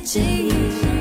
记忆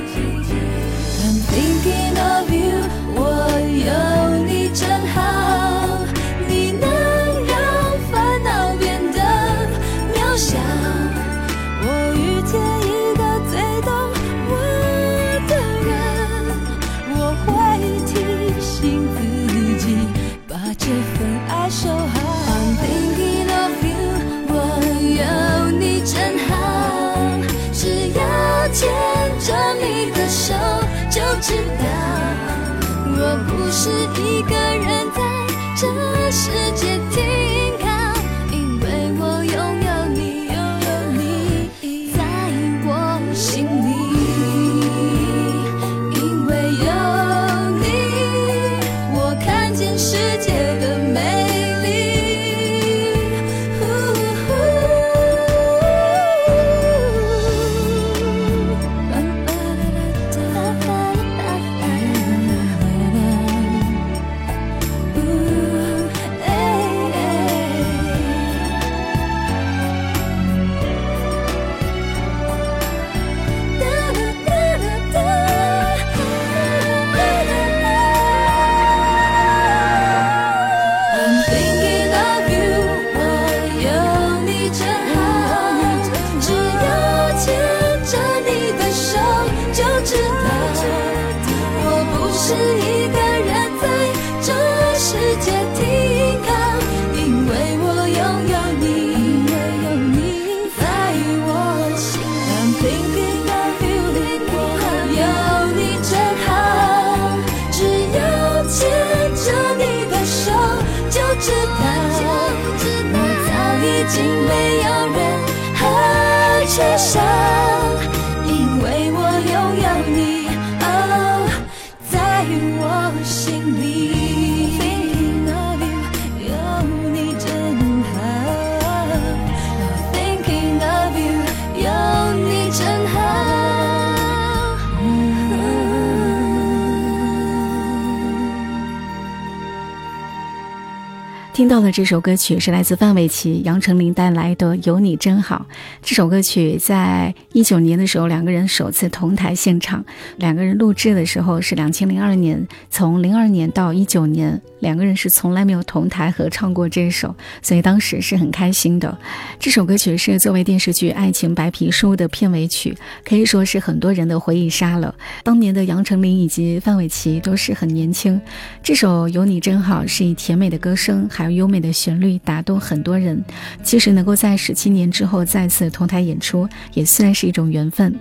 听到的这首歌曲是来自范玮琪、杨丞琳带来的《有你真好》。这首歌曲在一九年的时候，两个人首次同台现场。两个人录制的时候是两千零二年，从零二年到一九年，两个人是从来没有同台合唱过这首，所以当时是很开心的。这首歌曲是作为电视剧《爱情白皮书》的片尾曲，可以说是很多人的回忆杀了。当年的杨丞琳以及范玮琪都是很年轻。这首《有你真好》是以甜美的歌声还有。优美的旋律打动很多人。其实能够在十七年之后再次同台演出，也算是一种缘分。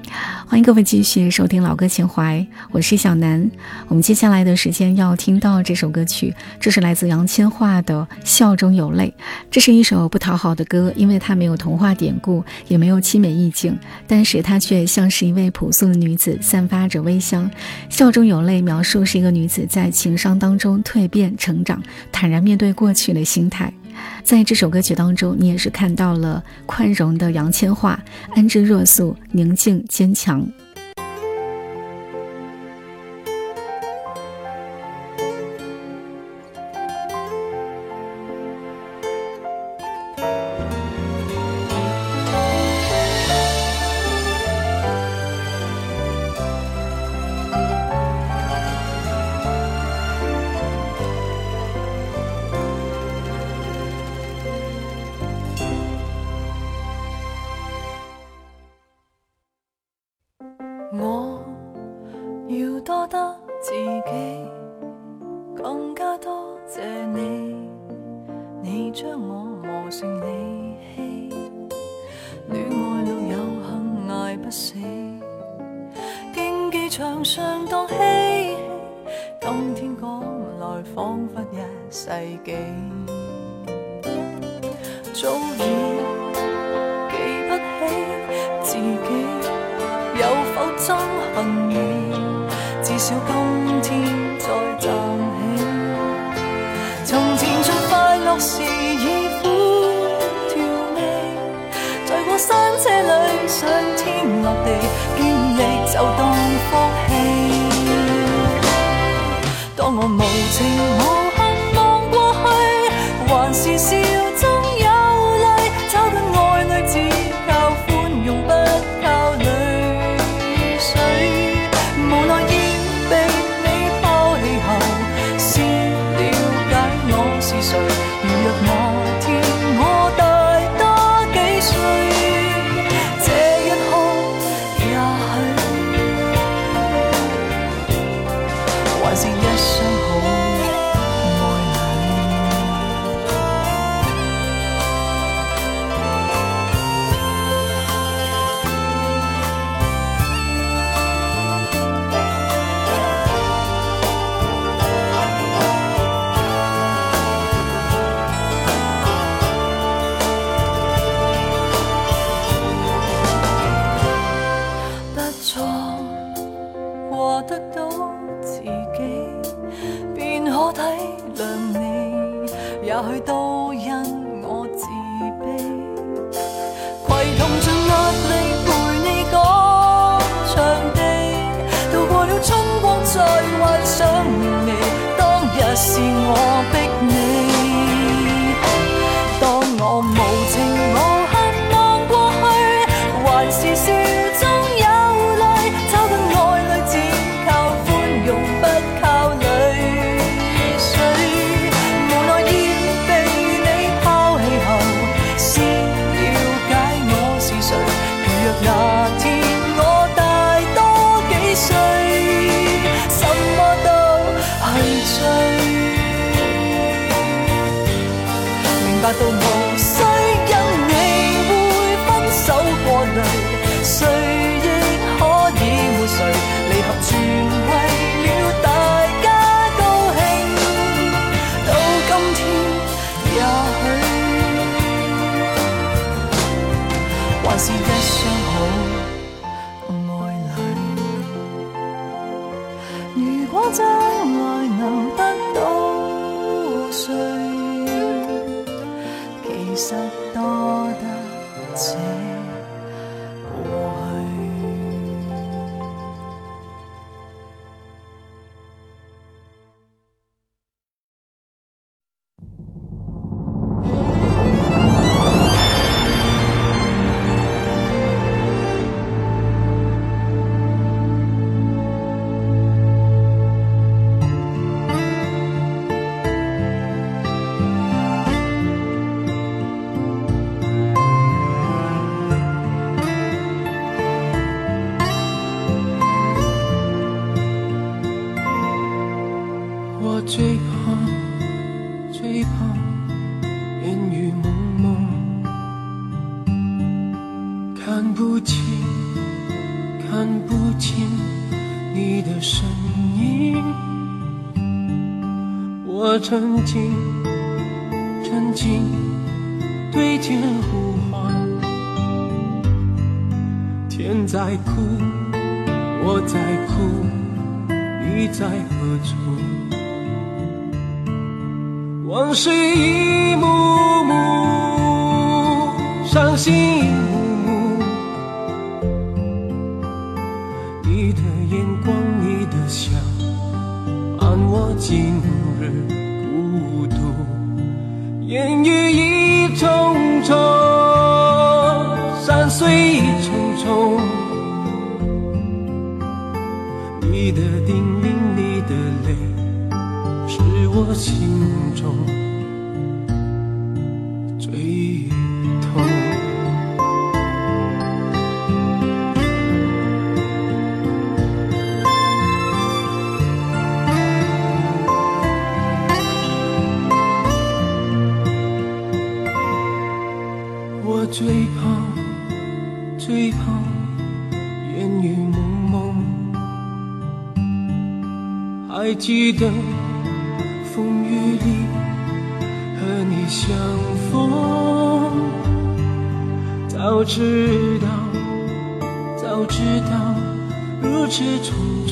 欢迎各位继续收听老歌情怀，我是小南。我们接下来的时间要听到这首歌曲，这是来自杨千嬅的《笑中有泪》。这是一首不讨好的歌，因为它没有童话典故，也没有凄美意境，但是它却像是一位朴素的女子，散发着微香。笑中有泪，描述是一个女子在情伤当中蜕变成长，坦然面对过去的心态。在这首歌曲当中，你也是看到了宽容的杨千嬅，安之若素，宁静坚强。墙上荡嬉戏，今天讲来仿佛一世纪。早已记不起自己有否憎恨你，至少今天再站起。从前最快乐时已苦调味，在过山车里上天落地，就当福气。当我无情无恨望过去，还是笑。伤心。道，早知道如此匆匆，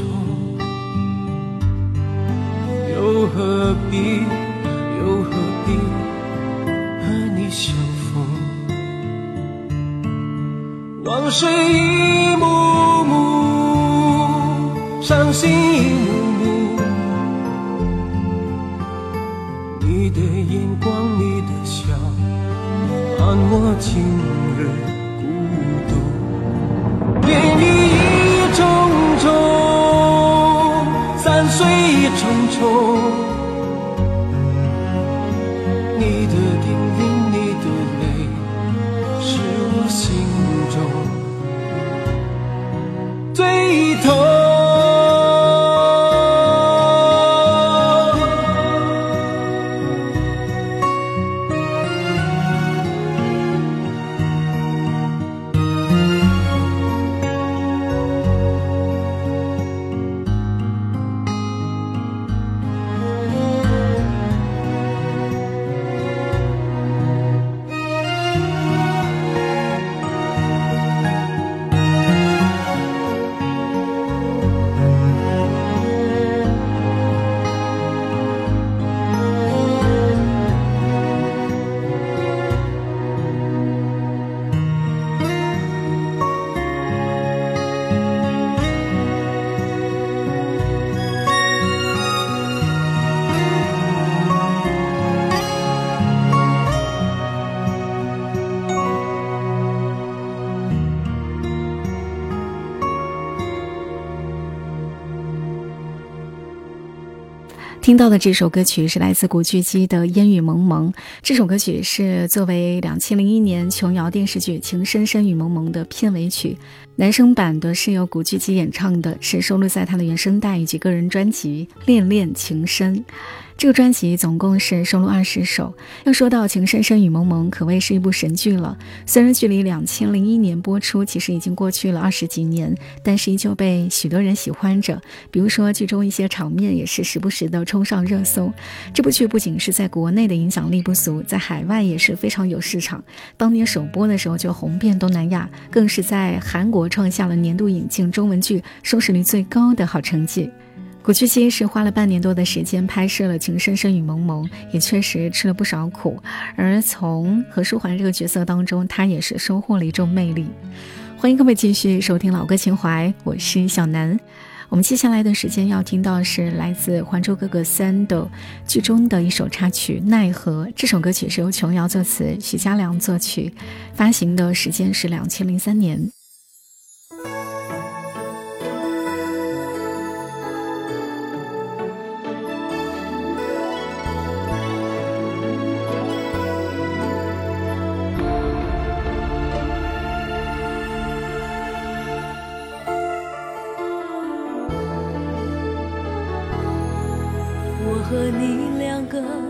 又何必，又何必和你相逢？往事一幕幕，伤心一幕幕。你的眼光，你的笑，伴我今重听到的这首歌曲是来自古巨基的《烟雨蒙蒙》。这首歌曲是作为两千零一年琼瑶电视剧《情深深雨蒙蒙》的片尾曲，男声版的是由古巨基演唱的，是收录在他的原声带以及个人专辑《恋恋情深》。这个专辑总共是收录二十首。要说到《情深深雨蒙蒙》，可谓是一部神剧了。虽然距离两千零一年播出其实已经过去了二十几年，但是依旧被许多人喜欢着。比如说剧中一些场面也是时不时的冲上热搜。这部剧不仅是在国内的影响力不俗，在海外也是非常有市场。当年首播的时候就红遍东南亚，更是在韩国创下了年度引进中文剧收视率最高的好成绩。古巨基是花了半年多的时间拍摄了《情深深雨蒙蒙》，也确实吃了不少苦。而从何书桓这个角色当中，他也是收获了一种魅力。欢迎各位继续收听老歌情怀，我是小南。我们接下来的时间要听到是来自《还珠格格三》的剧中的一首插曲《奈何》。这首歌曲是由琼瑶作词，许家良作曲，发行的时间是两千零三年。我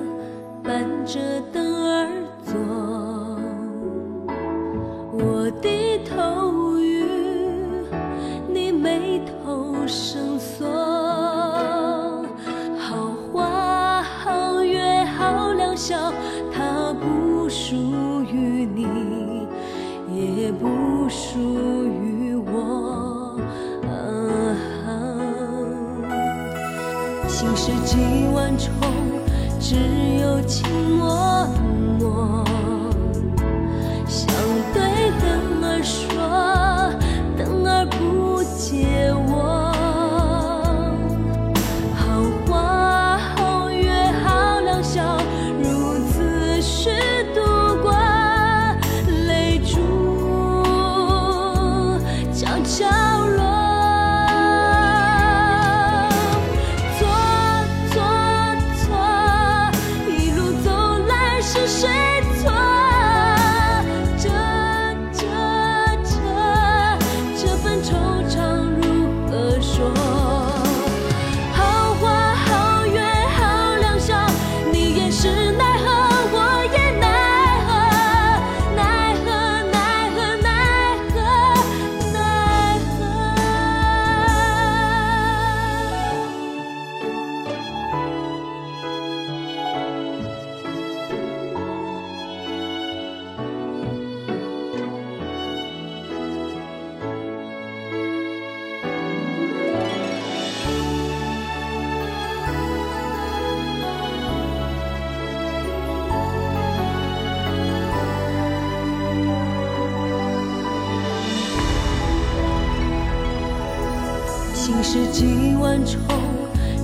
心事几万重，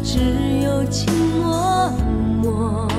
只有情脉脉。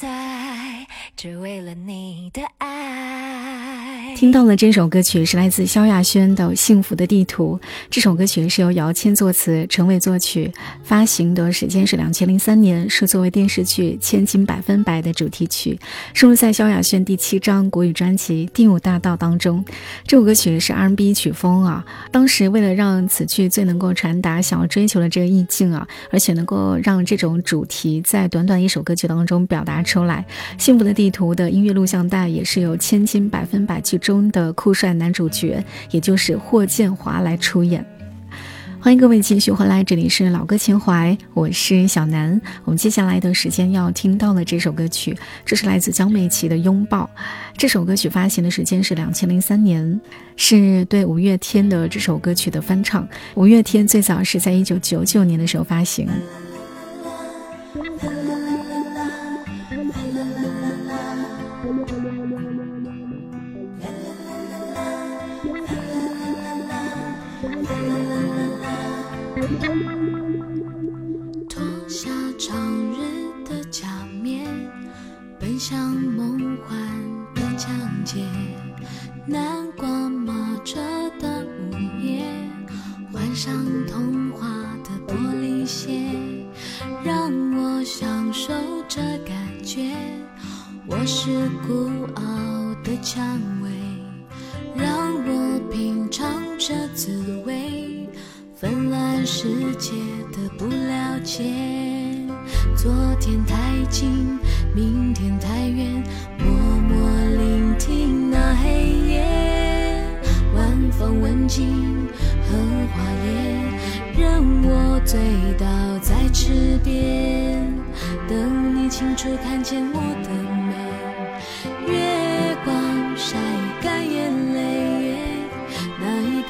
在只为了你的爱。听到了这首歌曲是来自萧亚轩的《幸福的地图》。这首歌曲是由姚谦作词，陈伟作曲，发行的时间是两千零三年，是作为电视剧《千金百分百》的主题曲，收录在萧亚轩第七张国语专辑《第五大道》当中。这首歌曲是 R&B 曲风啊，当时为了让此剧最能够传达想要追求的这个意境啊，而且能够让这种主题在短短一首歌曲当中表达出来，《幸福的地图》的音乐录像带也是由《千金百分百》剧中。中的酷帅男主角也就是霍建华来出演。欢迎各位继续回来这里是老歌情怀我是小南。我们接下来的时间要听到了这首歌曲这是来自江美琪的拥抱。这首歌曲发行的时间是两千零三年是对五月天的这首歌曲的翻唱五月天最早是在一九九九年的时候发行。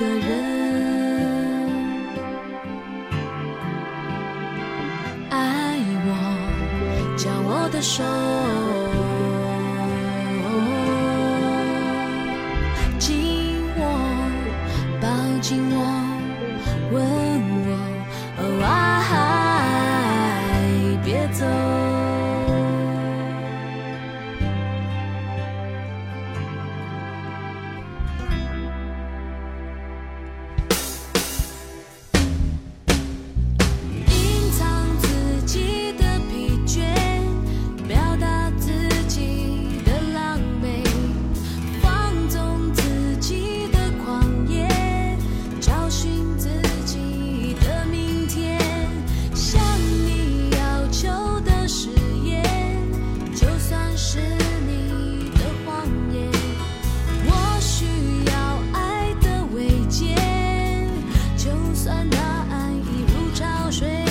的人，爱我，将我的手。答案已如潮水。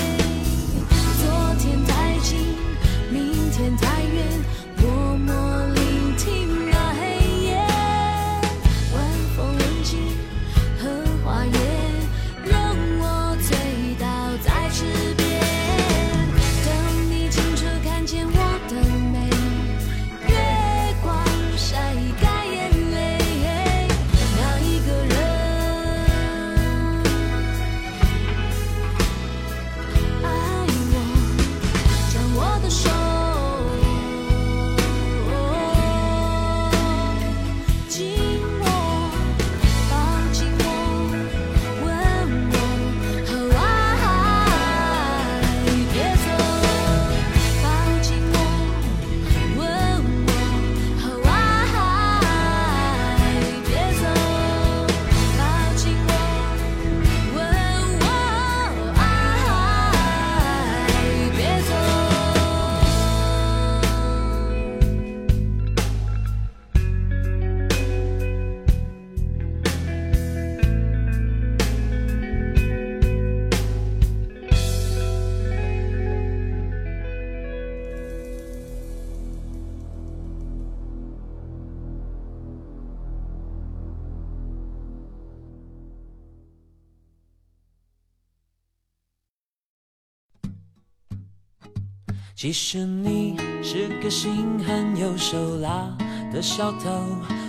你别走其实你是个心狠又手辣的小偷，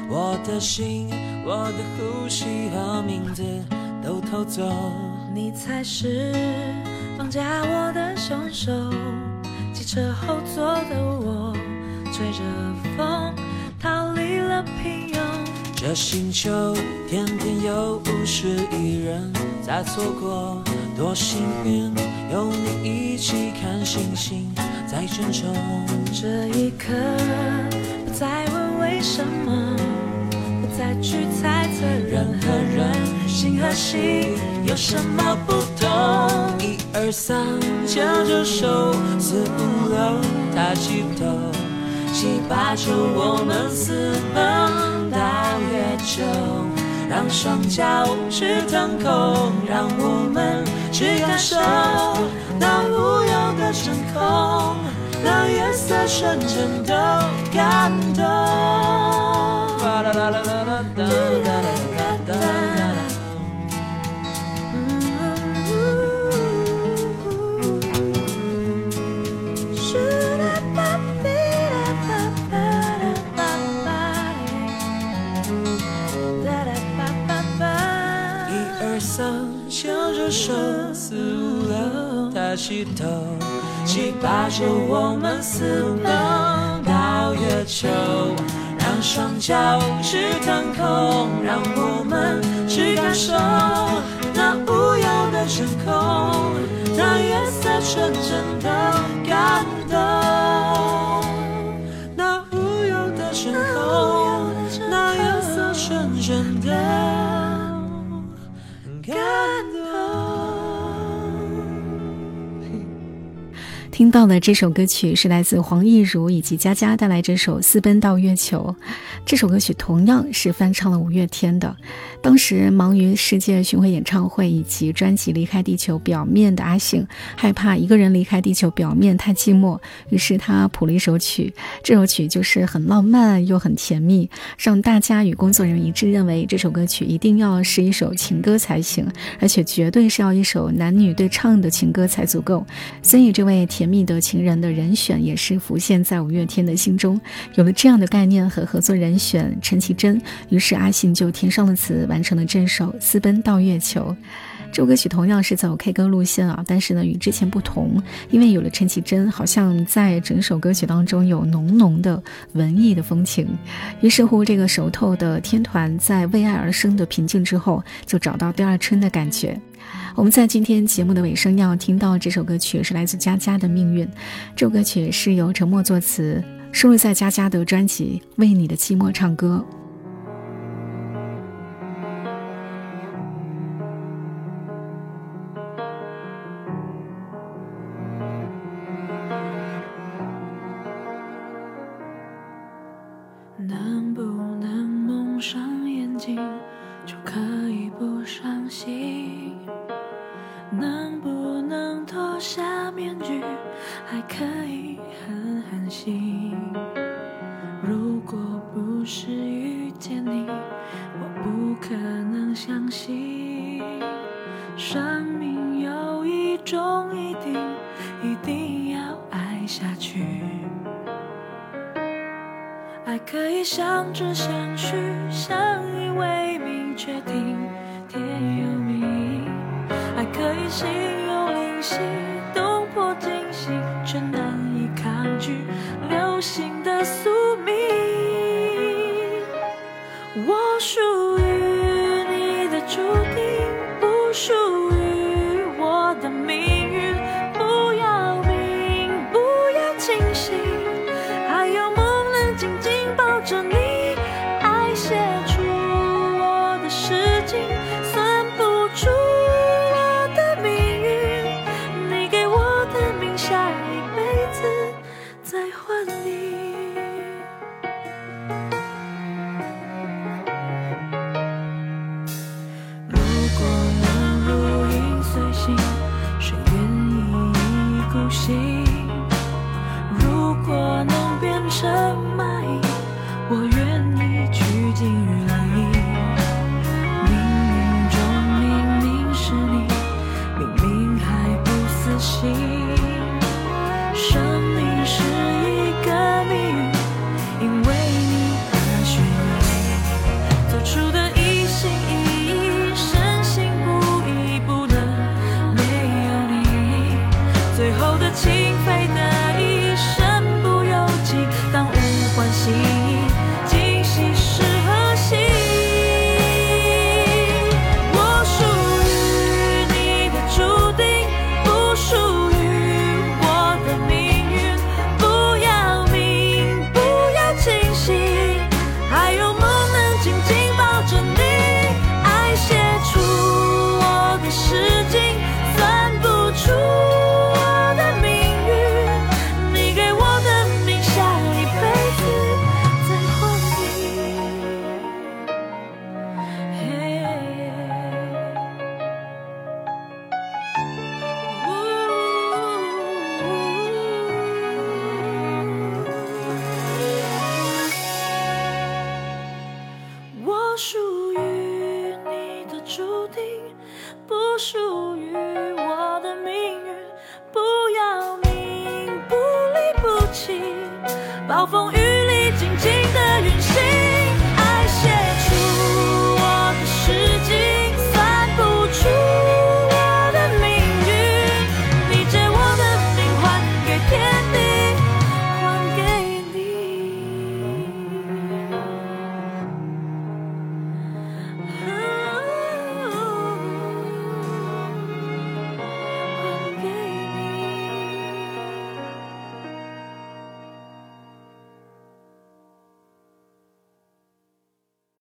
我的心、我的呼吸和名字都偷走。你才是绑架我的凶手。汽车后座的我，吹着风逃离了平庸。这星球天天有五十亿人在错过，多幸运有你一起看星星在珍重。这一刻，不再问为什么，不再去猜测人和人心和心有什么不同。一二三，牵着手，四五六，抬起头，七八九，我们私奔到月球，让双脚去腾空，让我们去感受那无忧的真空，那夜色瞬间的感动。一二三，牵着手，四五六，抬起头，七八九，我们私奔到月球，让双脚去腾空，让我们去感受那无忧的真空，那月色纯真。听到的这首歌曲是来自黄义儒以及佳佳带来这首《私奔到月球》。这首歌曲同样是翻唱了五月天的。当时忙于世界巡回演唱会以及专辑《离开地球表面》的阿信，害怕一个人离开地球表面太寂寞，于是他谱了一首曲。这首曲就是很浪漫又很甜蜜，让大家与工作人员一致认为这首歌曲一定要是一首情歌才行，而且绝对是要一首男女对唱的情歌才足够。所以，这位甜蜜的情人的人选也是浮现在五月天的心中。有了这样的概念和合作人选陈绮贞，于是阿信就填上了词，完成了这首《私奔到月球》。这首歌曲同样是走 K 歌路线啊，但是呢与之前不同，因为有了陈绮贞，好像在整首歌曲当中有浓浓的文艺的风情。于是乎，这个熟透的天团在为爱而生的平静之后，就找到第二春的感觉。我们在今天节目的尾声要听到这首歌曲是来自佳佳的《命运》，这首歌曲是由陈默作词，收录在佳佳的专辑《为你的寂寞唱歌》。有一定，一定要爱下去。爱可以相知相许，相依为命，确定天由命。爱可以心有灵犀，动魄惊心，却难以抗拒流星的宿命。我